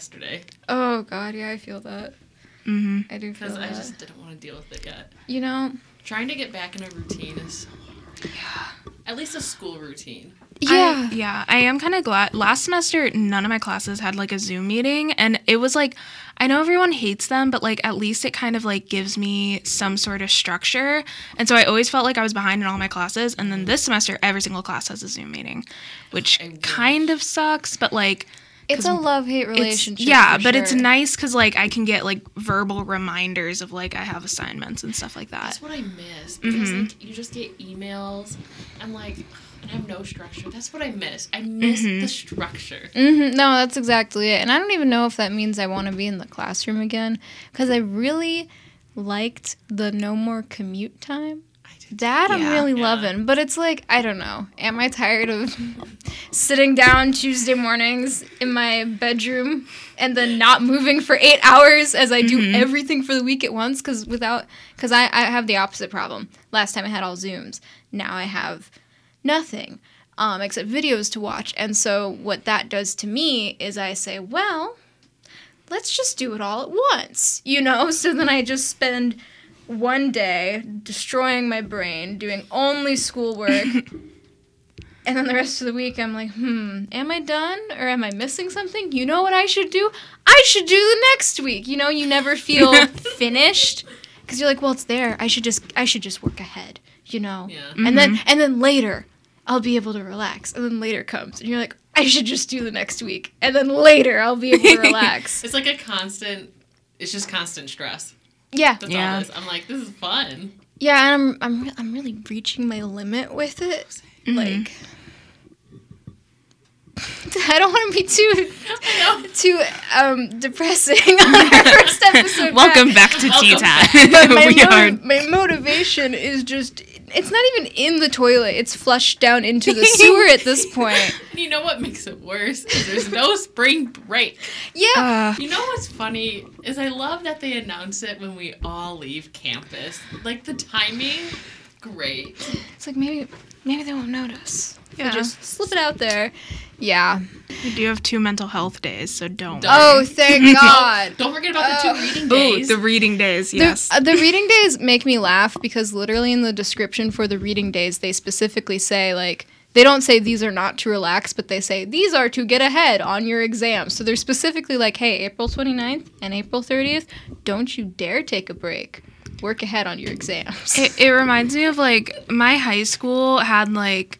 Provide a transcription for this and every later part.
yesterday Oh God, yeah, I feel that. hmm I do feel because I that. just didn't want to deal with it yet. You know, Trying to get back in a routine is yeah. at least a school routine. yeah. I, yeah, I am kind of glad. Last semester, none of my classes had like a Zoom meeting, and it was like, I know everyone hates them, but like at least it kind of like gives me some sort of structure. And so I always felt like I was behind in all my classes. And then this semester, every single class has a Zoom meeting, which I wish. kind of sucks, but like. It's a love hate It's, relationship. yeah, for but it's nice because like I can get like verbal reminders of like I have assignments and stuff like that. That's what I miss because Mhm. like you just get emails and like and I have no structure. That's what I miss. I miss Mhm. the structure. hmm No, that's exactly it. And I don't even know if that means I want to be in the classroom again because I really liked the no more commute time. That I'm Yeah. really Yeah. loving, but it's like I don't know. Am I tired of sitting down Tuesday mornings in my bedroom and then not moving for eight hours as I do Mhm. everything for the week at once? Because without, because I, I have the opposite problem. Last time I had all Zooms. Now I have nothing um, except videos to watch. And so what that does to me is I say, well, let's just do it all at once, you know? So then I just spend one day destroying my brain, doing only schoolwork. and then the rest of the week, I'm like, hmm, am I done or am I missing something? You know what I should do? I should do the next week. You know, you never feel finished because you're like, well, it's there. I should just, I should just work ahead. You know, Yeah. and then and then later, I'll be able to relax. And then later comes, and you're like, I should just do the next week. And then later, I'll be able to relax. It's like a constant. It's just constant stress. Yeah, That's Yeah. all it is. I'm like, this is fun. yeah, and I'm I'm I'm really reaching my limit with it. Mhm. Like, I don't want to be too too um depressing on our first episode. Welcome back to Tea Welcome But Time. my, we are my motivation is just. It's not even in the toilet. It's flushed down into the sewer at this point. You know what makes it worse? Is there's no spring break. Yeah. Uh, You know what's funny is I love that they announce it when we all leave campus. Like the timing, great. It's like maybe maybe they won't notice. Yeah. Yeah. Just slip it out there. Yeah. we do have two mental health days, so don't. Don't. Oh, thank God. Don't forget about the Oh. two reading Ooh, days. the reading days. The, Yes. uh, the reading days make me laugh because literally in the description for the reading days, they specifically say, like, they don't say these are not to relax, but they say these are to get ahead on your exam. So they're specifically like, hey, April 29th and April 30th, don't you dare take a break. Work ahead on your exams. It, it reminds me of like my high school had like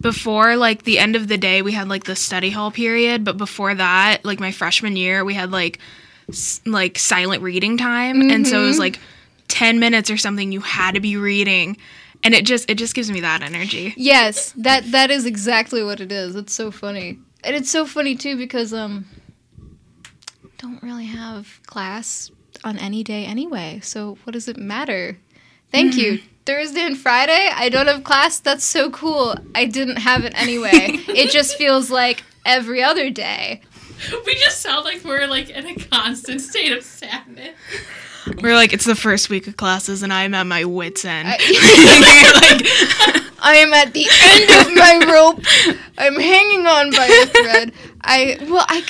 before like the end of the day we had like the study hall period, but before that, like my freshman year, we had like s- like silent reading time, and so it was Mhm. like ten minutes or something you had to be reading, and it just it just gives me that energy. Yes, that that is exactly what it is. It's so funny. And it's so funny too because um don't really have class on any day anyway. So what does it matter? Thank hmm. you. Thursday and Friday, I don't have class. That's so cool. I didn't have it anyway. it just feels like every other day. we just sound like we're like in a constant state of sadness. We're like it's the first week of classes, and I'm at my wits end. I- like, I am at the end of my rope. I'm hanging on by a thread. I well, I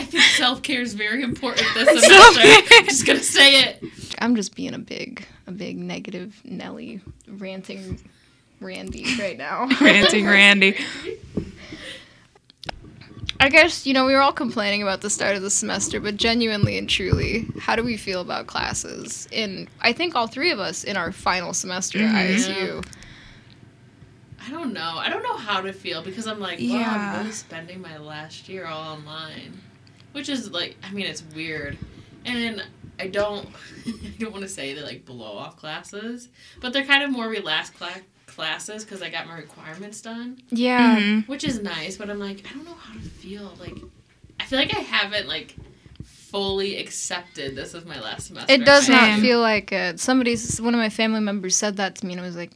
I think self care is very important this semester. I'm just gonna say it. I'm just being a big, a big negative Nelly ranting Randy right now. ranting Randy. I guess, you know, we were all complaining about the start of the semester, but genuinely and truly, how do we feel about classes in, I think all three of us in our final semester at Mhm. ISU? I don't know. I don't know how to feel because I'm like, wow, Yeah. I'm really spending my last year all online, which is like, I mean, it's weird, and I don't, I don't want to say they're like blow off classes, but they're kind of more relaxed cla- classes because I got my requirements done, Yeah. Mhm. which is nice. But I'm like, I don't know how to feel. Like, I feel like I haven't like fully accepted this is my last semester. It does not feel like it. Somebody's, one of my family members said that to me and I was like,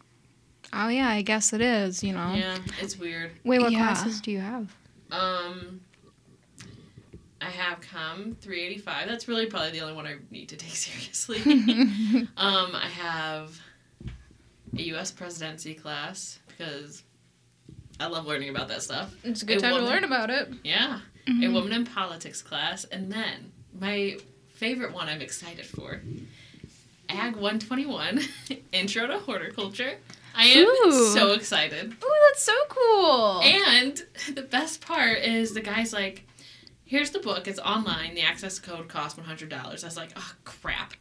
oh yeah, I guess it is, you know. Yeah, it's weird. Wait, what Yeah. classes do you have? Um, I have Com 385. That's really probably the only one I need to take seriously. um, I have a U.S. presidency class because I love learning about that stuff. It's a good A time to learn about it. Yeah, a woman in politics class, and then my favorite one I'm excited for, Ag 121, Intro to Horticulture. I am Ooh. so excited. Oh, that's so cool. And the best part is the guy's like, here's the book, it's online, the access code costs $100. I was like, oh, crap.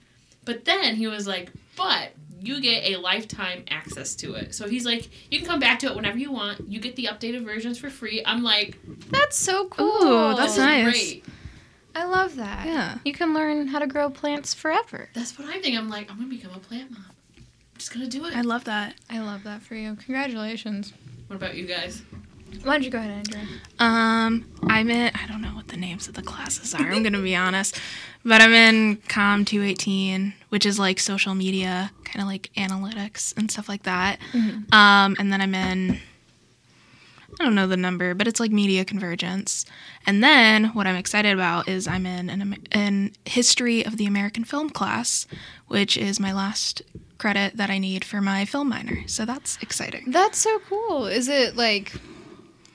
But then he was like, but you get a lifetime access to it. So he's like, you can come back to it whenever you want. You get the updated versions for free. I'm like, that's so cool. Ooh, that's this is nice. great. I love that. Yeah. You can learn how to grow plants forever. That's what I'm thinking. I'm like, I'm going to become a plant mom. I'm just going to do it. I love that. I love that for you. Congratulations. what about you guys? Why don't you go ahead, Andrea? Um, I'm in. I don't know what the names of the classes are. I'm gonna be honest, but I'm in Com 218, which is like social media, kind of like analytics and stuff like that. Um, and then I'm in. I don't know the number, but it's like media convergence. And then what I'm excited about is I'm in an, an history of the American film class, which is my last credit that I need for my film minor. So that's exciting. That's so cool. Is it like?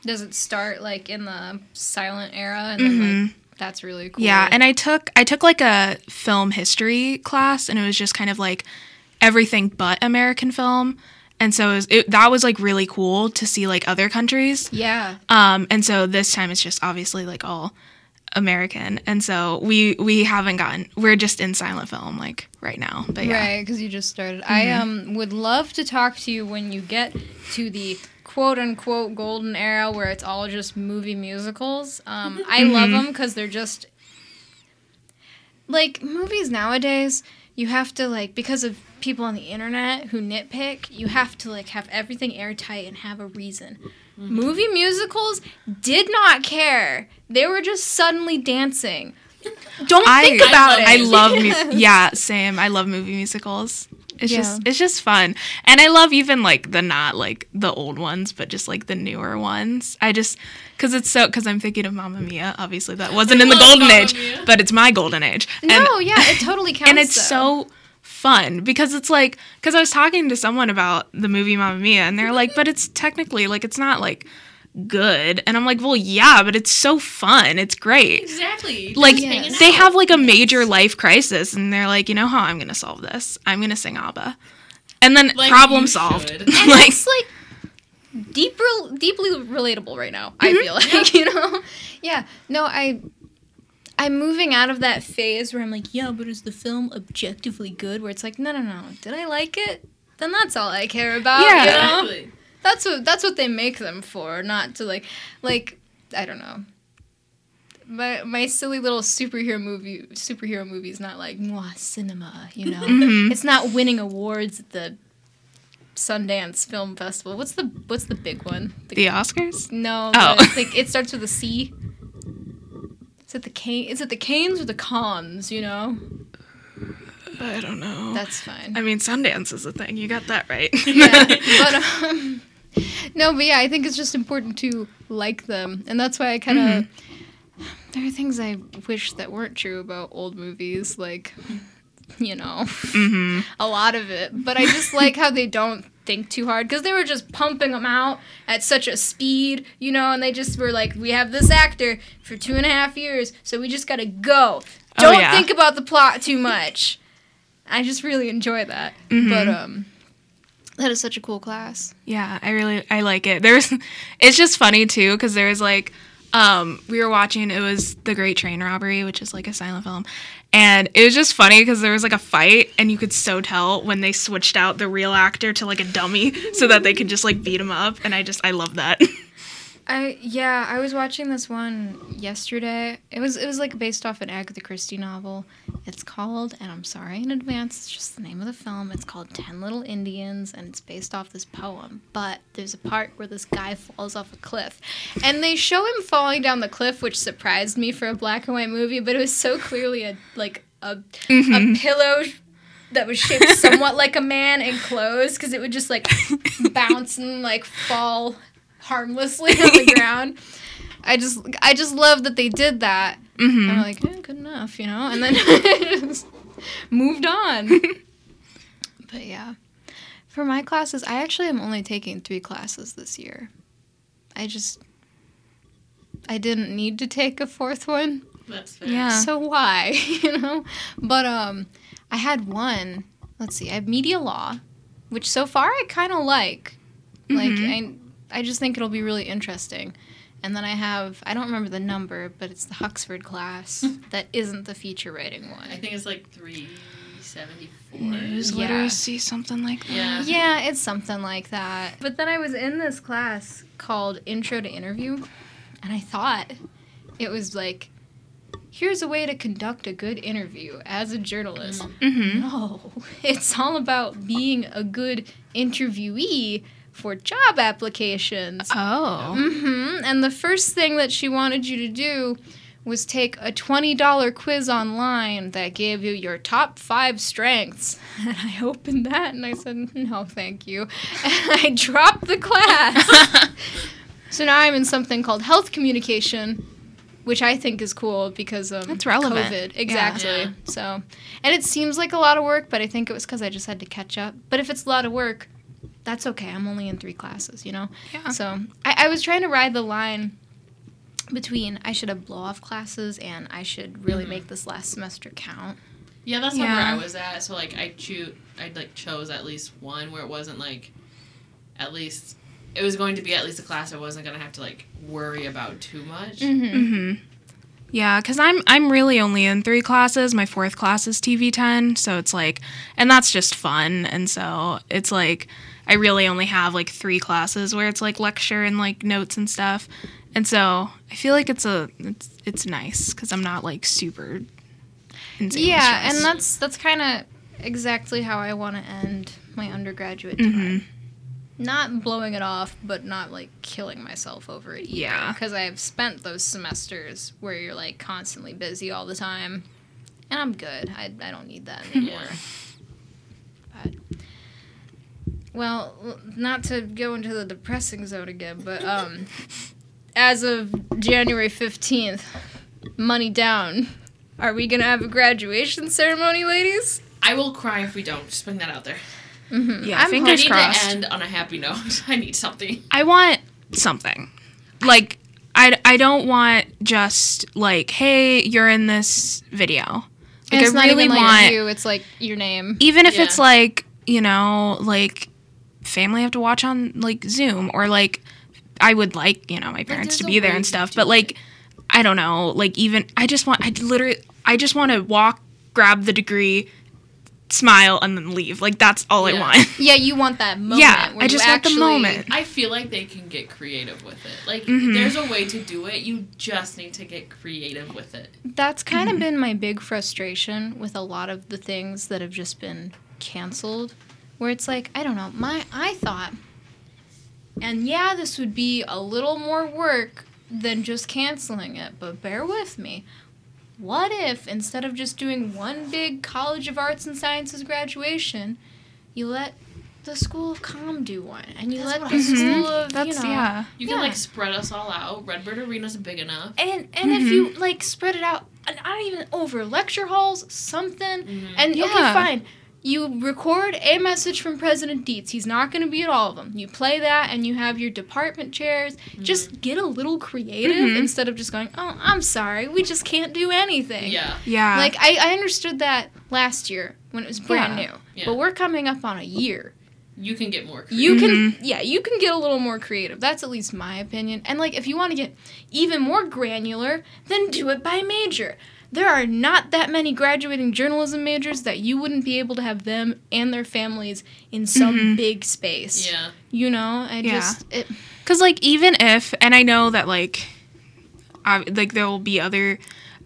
Does it start like in the silent era and then like that's really cool. Yeah, and I took I took like a film history class, and it was just kind of like everything but American film, and so it was, it, that was like really cool to see like other countries. yeah. Um, and so this time it's just obviously like all American, and so we we haven't gotten we're just in silent film like right now, but yeah. Right, because you just started. I um would love to talk to you when you get to the quote unquote golden era where it's all just movie musicals. Um, I love them because they're just like movies nowadays. You have to like because of people on the internet who nitpick. You have to like have everything airtight and have a reason. Movie musicals did not care. They were just suddenly dancing. Don't think I, about it. I love mu- yeah, same. I love movie musicals. It's Yeah. just it's just fun. And I love even like the not like the old ones, but just like the newer ones. I just cuz it's so cuz I'm thinking of Mamma Mia. Obviously that wasn't in the golden Mamma age, Mia. but it's my golden age. And No, yeah, it totally counts. and it's though. so fun because it's like because I was talking to someone about the movie Mamma Mia and they're like, but it's technically like it's not like good, and I'm like, well, yeah, but it's so fun, it's great. Exactly. Like hanging they have like a major life crisis, and they're like, you know how I'm gonna solve this? I'm gonna sing ABBA, and then Like problem solved. and like it's like deep, rel- deeply relatable right now. I Mm-hmm. feel like you know, yeah. No, I, I'm moving out of that phase where I'm like, yeah, but is the film objectively good? Where it's like, no, no, no. Did I like it? Then that's all I care about. Yeah. you know? Exactly. That's what that's what they make them for, not to like, like I don't know. My my silly little superhero movie superhero movie is not like moi cinema, you know. Mhm. It's not winning awards at the Sundance Film Festival. What's the what's the big one? The, the Oscars. no, Oh. like it starts with a C. Is it the cane? Is it the canes or the cons? You know, I don't know. that's fine. I mean, Sundance is a thing. You got that right. yeah, but um, no, but yeah, I think it's just important to like them, and that's why I kind of. There are things I wish that weren't true about old movies, like, you know, hmm a lot of it. But I just like how they don't think too hard because they were just pumping them out at such a speed, you know, and they just were like, we have this actor for two and a half years, so we just gotta go. Oh, Don't yeah. think about the plot too much. I just really enjoy that. Mhm. But um, that is such a cool class. Yeah, I really I like it. There's it's just funny too because there was like um we were watching it was The Great Train Robbery, which is like a silent film. And it was just funny because there was like a fight and you could so tell when they switched out the real actor to like a dummy so that they could just like beat him up and I just I love that. I yeah, I was watching this one yesterday. It was it was like based off an Agatha Christie novel. It's called, and I'm sorry in advance, it's just the name of the film. It's called Ten Little Indians, and it's based off this poem. But there's a part where this guy falls off a cliff, and they show him falling down the cliff, which surprised me for a black and white movie. But it was so clearly a like a a mm-hmm. pillow that was shaped somewhat like a man in clothes because it would just like bounce and like fall harmlessly on the ground. I just I just love that they did that. hmm I'm like, eh, good enough, you know, and then just moved on. but yeah, for my classes, I actually am only taking three classes this year. I just I didn't need to take a fourth one. That's fair. Yeah. So why? you know? But um I had one, let's see, I have media law, which so far I kind of like. Like Mhm. I I just think it'll be really interesting. And then I have I don't remember the number, but it's the Huxford class that isn't the feature writing one. I think it's like 374. News Yeah. literacy, something like that. Yeah. Yeah, it's something like that. But then I was in this class called Intro to Interview, and I thought it was like, here's a way to conduct a good interview as a journalist. Mm-hmm. No, it's all about being a good interviewee for job applications. Oh. Mm-hmm. And the first thing that she wanted you to do was take a $20 quiz online that gave you your top five strengths. And I opened that and I said, no, thank you. And I dropped the class. so now I'm in something called health communication, which I think is cool because um, That's relevant. COVID. Exactly. Yeah. So, and it seems like a lot of work, but I think it was because I just had to catch up. But if it's a lot of work, that's okay. I'm only in three classes, you know? Yeah. So I, I was trying to ride the line between I should have blow off classes and I should really Mhm. make this last semester count. Yeah, that's Yeah. where I was at. So like I choose, I like chose at least one where it wasn't like, at least it was going to be at least a class I wasn't gonna have to like worry about too much. Mm-hmm. Mm-hmm. Yeah, because I'm I'm really only in three classes. My fourth class is TV ten, so it's like, and that's just fun. And so it's like, I really only have like three classes where it's like lecture and like notes and stuff. And so I feel like it's a it's it's nice because I'm not like super. Yeah, and that's that's kind of exactly how I want to end my undergraduate Mhm. time. Not blowing it off, but not like killing myself over it. Yeah. because I've spent those semesters where you're like constantly busy all the time, and I'm good. I I don't need that anymore. But, well, not to go into the depressing zone again, but um, as of January fifteenth, money down. Are we gonna have a graduation ceremony, ladies? I will cry if we don't. Just putting that out there. Mm-hmm. Yeah, I'm fingers I need crossed. to end on a happy note. I need something. I want something. Like I, I don't want just like hey you're in this video. And Like it's I not really even like want you; it's like your name. even if Yeah. it's like you know like family have to watch on like Zoom or like I would like you know my parents to be there and stuff, but like I don't know like even I just want I literally I just want to walk grab the degree smile and then leave like that's all I want. Yeah, you want that moment. Yeah, where I you just want the moment. I feel like they can get creative with it. Like Mhm. there's a way to do it. You just need to get creative with it. That's kind Mm-hmm. of been my big frustration with a lot of the things that have just been canceled. Where it's like, I don't know, my I thought and yeah, this would be a little more work than just canceling it, but bear with me. What if instead of just doing one big College of Arts and Sciences graduation, you let the School of Com do one, and you That's let the I was School of Mm-hmm. That's you know, yeah. You can Yeah. like spread us all out. Redbird Arena's big enough. and and if you like spread it out, I don't even over lecture halls, something. Mhm. And okay, Yeah. fine. You record a message from President Dietz. He's not going to be at all of them. You play that, and you have your department chairs. Just get a little creative Mhm. instead of just going, "Oh, I'm sorry, we just can't do anything." Yeah. Yeah. Like I, I understood that last year when it was brand Yeah. new, Yeah. but we're coming up on a year. You can get more creative. You can, Mhm. yeah, you can get a little more creative. That's at least my opinion. And like, if you want to get even more granular, then do it by major. There are not that many graduating journalism majors that you wouldn't be able to have them and their families in some Mhm. big space. Yeah. You know, I Yeah. just it, Because like even if, and I know that like, I, like there will be other,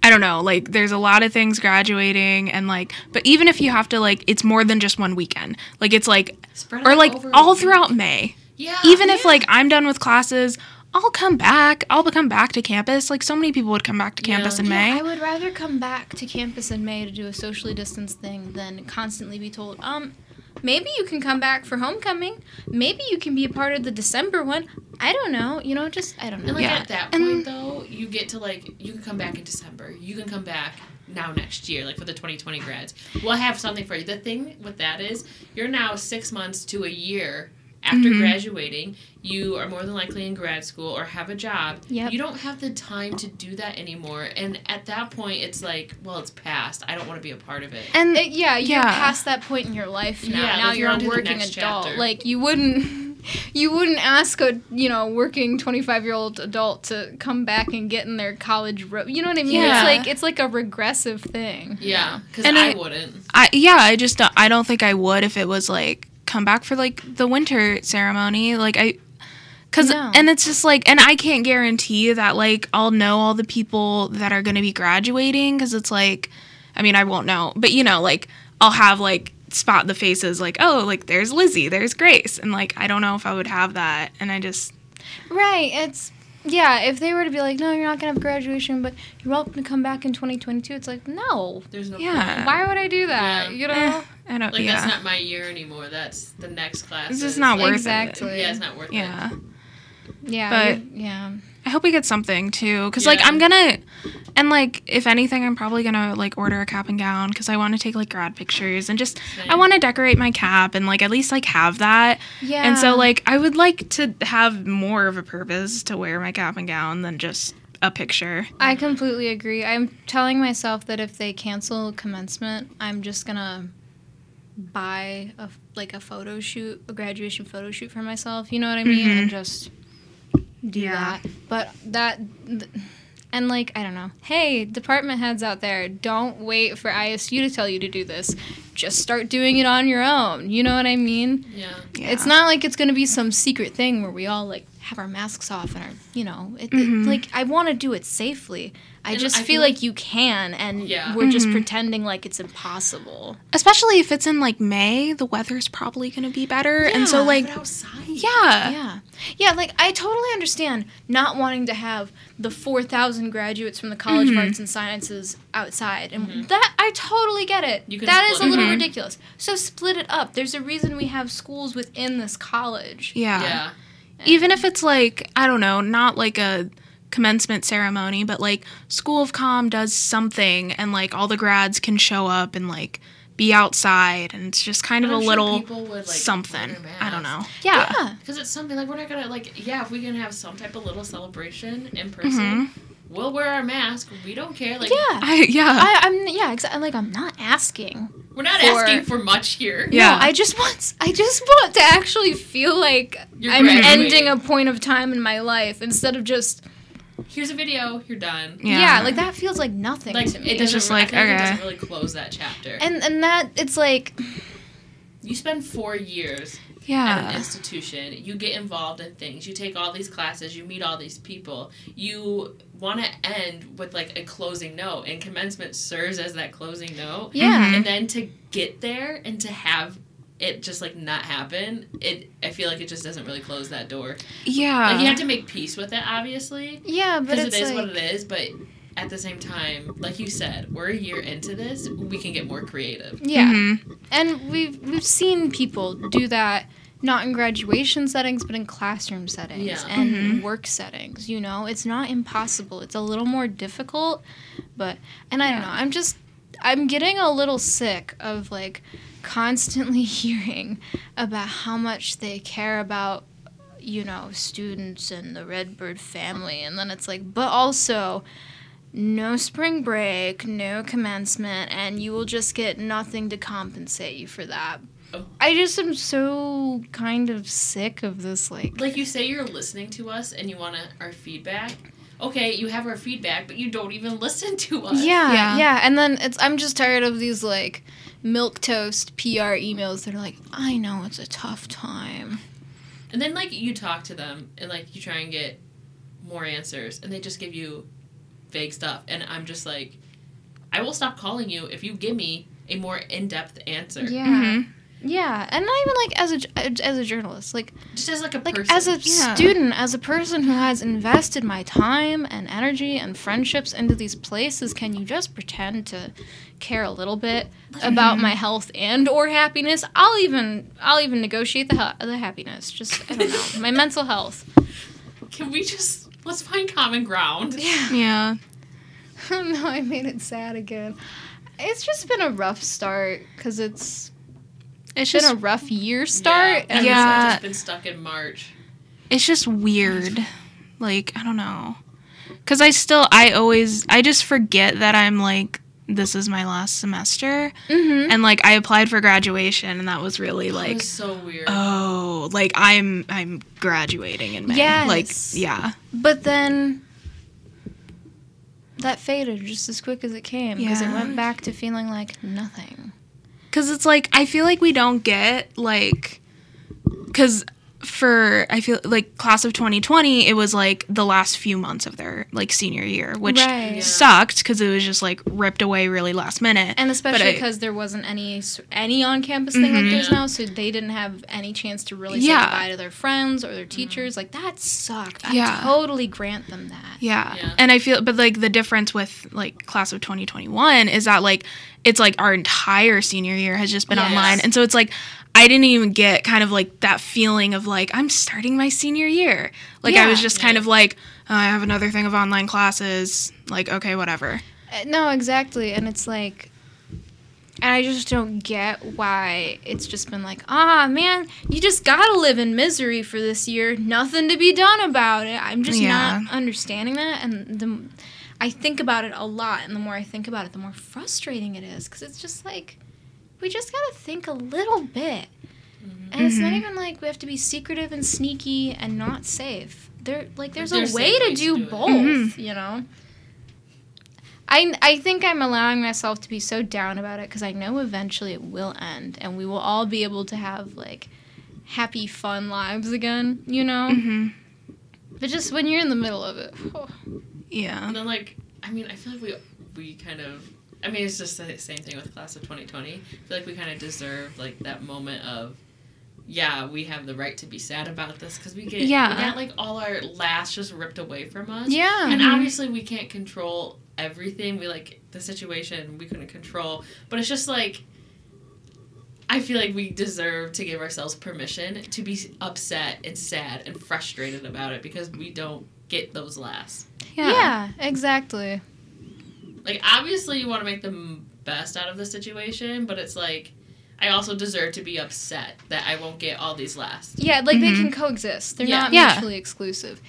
I don't know, like there's a lot of things graduating and like, but even if you have to like, it's more than just one weekend. Like it's like, Spread or like all throughout May. Yeah. Even if like I'm done with classes, I'll come back. I'll come back to campus. Like so many people would come back to Yeah. campus in Yeah, May. I would rather come back to campus in May to do a socially distanced thing than constantly be told, um, maybe you can come back for homecoming. Maybe you can be a part of the December one. I don't know. You know, just I don't know. And like Yeah. at that And- point though, you get to like you can come back in December. You can come back now next year, like for the 2020 grads. We'll have something for you. The thing with that is you're now six months to a year after Mhm. graduating, you are more than likely in grad school or have a job. Yep. You don't have the time to do that anymore. And at that point, it's like, well, it's past. I don't want to be a part of it. And It- yeah, you're Yeah. past that point in your life now. Yeah, now like, you're you're a on to the working next adult. chapter. Like you wouldn't you wouldn't ask a you know working 25 year old adult to come back and get in their college ro- you know what I mean? Yeah. It's like it's like a regressive thing. Yeah, because And I, I- wouldn't. I yeah, I just don't, I don't think I would if it was like come back for like the winter ceremony. Like I cuz No. and it's just like and I can't guarantee that like I'll know all the people that are going to be graduating cuz it's like I mean, I won't know, but you know, like I'll have like spot the faces like, "Oh, like there's Lizzie, there's Grace." And like I don't know if I would have that and I just Right. It's yeah, if they were to be like, no, you're not gonna have graduation, but you're welcome to come back in 2022, it's like, no. There's no Yeah. point. Why would I do that? Yeah. You know? eh, I don't Like yeah. that's not my year anymore. That's the next class. it's just not worth Exactly. Yeah, it's not worth Yeah. it. Yeah. But- you- yeah. I hope we get something too, because like I'm gonna, and like if anything, I'm probably gonna like order a cap and gown because I want to take like grad pictures and just I want to decorate my cap and like at least like have that. Yeah. And so like I would like to have more of a purpose to wear my cap and gown than just a picture. I completely agree. I'm telling myself that if they cancel commencement, I'm just gonna buy a like a photo shoot, a graduation photo shoot for myself. You know what I mean? Mhm. And just do Yeah. that. But that. th- and like I don't know. Hey, department heads out there, don't wait for ISU to tell you to do this. Just start doing it on your own. You know what I mean? Yeah. Yeah. It's not like it's gonna be some secret thing where we all like have our masks off and our, you know, it, it- Mhm. like I want to do it safely. I And just I feel feel like you can, and Yeah. we're just Mhm. pretending like it's impossible. especially if it's in like May, the weather's probably gonna be better, and so like outside. yeah, Yeah, yeah. Like I totally understand not wanting to have the four thousand graduates from the College Mhm. of Arts and Sciences outside, and that I totally get it. You That is a split it little ridiculous. So split it up. There's a reason we have schools within this college. yeah, Yeah. even if it's like i don't know not like a commencement ceremony but like school of com does something and like all the grads can show up and like be outside and it's just kind of I'm a sure little would, like, something i don't know yeah, Yeah. Because it's something like we're not gonna like yeah if we can have some type of little celebration in mm-hmm. person, we'll wear our mask. We don't care. Like yeah. I, yeah I, I'm yeah, exactly. Like I'm not asking. we're not For- asking for much here. Yeah. No, I just want I just want to actually feel like You're I'm graduating. ending a point of time in my life instead of just Here's a video. You're done. yeah, Yeah. like that feels like nothing Like to me. it doesn't. just I like, feel like it okay. doesn't really close that chapter. and and that it's like you spend four years at an yeah institution. You get involved in things. You take all these classes. You meet all these people. You want to end with like a closing note, and commencement serves as that closing note. yeah. And then to get there and to have it just like not happen, it I feel like it just doesn't really close that door. yeah Like you have to make peace with it, obviously, Yeah, but because it's it is like what it is. But at the same time, like you said, we're a year into this. We can get more creative. yeah. Mhm. And we've we've seen people do that not in graduation settings but in classroom settings Yeah. and Mhm. work settings, you know? It's not impossible. It's a little more difficult, but and I don't know. I'm just I'm getting a little sick of like constantly hearing about how much they care about you know, students and the Redbird family and then it's like but also no spring break, no commencement, and you will just get nothing to compensate you for that. Oh. I just am so kind of sick of this, like, Like you say, you're listening to us and you want our feedback. Okay, you have our feedback, but you don't even listen to us. yeah, Yeah. yeah, and then it's I'm just tired of these like milk toast PR emails that are like, I know it's a tough time. And then like you talk to them and like you try and get more answers, and they just give you vague stuff, and I'm just like, I will stop calling you if you give me a more in-depth answer. Yeah, Mhm. Yeah, and not even like as a uh, as a journalist, like Just as like a like person. as a Yeah. student as a person who has invested my time and energy and friendships into these places can you just pretend to care a little bit about mm-hmm. my health and or happiness i'll even i'll even negotiate the ha- the happiness just i don't know my mental health Can we just let's find common ground? yeah yeah oh no i made it sad again it's just been a rough start because it's It's been a rough year start. Yeah, and Yeah. Just been stuck in March. it's just weird. Like, I don't know. Cuz I still I always I just forget that I'm like this is my last semester Mhm. and like I applied for graduation and that was really like was so weird. oh, like I'm I'm graduating in May. Yes. Like yeah. But then that faded just as quick as it came because it went back to feeling like nothing. Cuz it's like I feel like we don't get like cuz for I feel like class of 2020 it was like the last few months of their like senior year which Right. Yeah. sucked cuz it was just like ripped away really last minute. And especially because there wasn't any any on campus thing like there's mm-hmm. now, so they didn't have any chance to really say Yeah. goodbye to their friends or their mm-hmm. teachers. Like that sucked. I Yeah. totally grant them that. Yeah. Yeah. And I feel but like the difference with like class of 2021 is that like it's like our entire senior year has just been Yes. online. And so it's like I didn't even get kind of like that feeling of like I'm starting my senior year. Like I was just kind of like oh, I have another thing of online classes. Like okay, whatever. Uh, No, exactly. And it's like, and I just don't get why it's just been like, ah, man, you just gotta live in misery for this year. Nothing to be done about it. I'm just Yeah. not understanding that. And the, I think about it a lot. And the more I think about it, the more frustrating it is. Because it's just like, we just gotta think a little bit. And it's not Mhm. even like we have to be secretive and sneaky and not safe. There, like, there's, There's a way to ways to do, do it. both. Mhm. You know. I I think I'm allowing myself to be so down about it because I know eventually it will end and we will all be able to have like happy, fun lives again. You know. hmm But just when you're in the middle of it, oh, Yeah. And then like, I mean, I feel like we we kind of. I mean, it's just the same thing with class of 2020. I feel like we kind of deserve like that moment of, yeah, we have the right to be sad about this because we get Yeah. we got like all our last just ripped away from us. yeah. And Mhm. obviously we can't control everything. We like the situation we couldn't control. But it's just like I feel like we deserve to give ourselves permission to be upset and sad and frustrated about it because we don't get those last. Yeah. yeah, exactly. Like obviously you want to make the best out of the situation, but it's like I also deserve to be upset that I won't get all these last. Yeah, like they Mhm. can coexist. They're Yeah. not Yeah. mutually exclusive.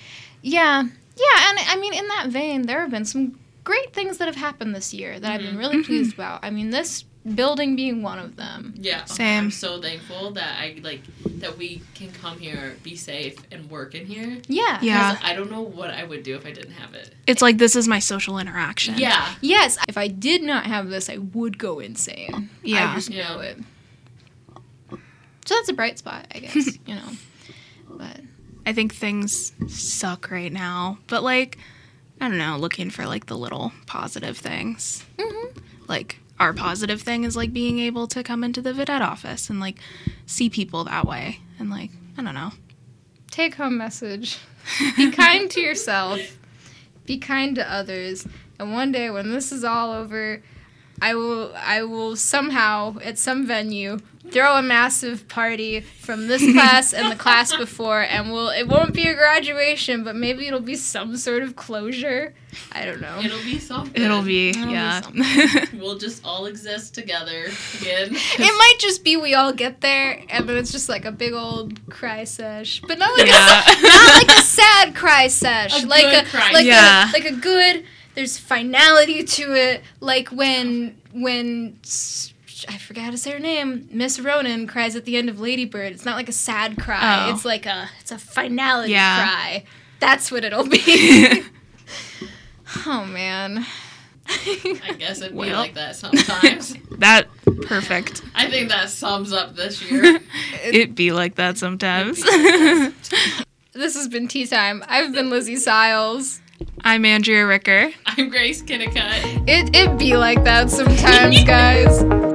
Yeah, yeah, and I mean, in that vein, there have been some great things that have happened this year that I've been Mhm. really Mhm. pleased about. I mean, this building being one of them. Yeah. Same. I'm so thankful that I like that we can come here, be safe, and work in here. Yeah. Yeah. 'Cause I don't know what I would do if I didn't have it. It's like this is my social interaction. Yeah. Yes, if I did not have this, I would go insane. Yeah. I just Yeah. know it. So that's a bright spot, I guess, you know. But I think things suck right now, but like I don't know, looking for like the little positive things. mhm. Like our positive thing is like being able to come into the Vidette office and like see people that way and like I don't know. take home message. Be kind to yourself. Be kind to others. And one day when this is all over, I will I will somehow at some venue throw a massive party from this class and the class before and we'll it won't be a graduation, but maybe it'll be some sort of closure. I don't know. It'll be something. It'll be It'll be yeah. We'll just all exist together again. It might just be we all get there and then it's just like a big old cry sesh, but not like Yeah. a, not like a sad cry sesh, A like good a cry like Yeah. a like a good. There's finality to it, like when when s- I forgot how to say her name, Miss Ronan cries at the end of Lady Bird. It's not like a sad cry. Oh. It's like a it's a finality Yeah. cry. That's what it'll be. oh man. I guess it'd be Well. like that sometimes. that perfect. I think that sums up this year. it'd be like that sometimes. this has been tea time. I've been Lizzie Siles. I'm Andrea Ricker. I'm Grace Kinnicott. It it be like that sometimes, guys.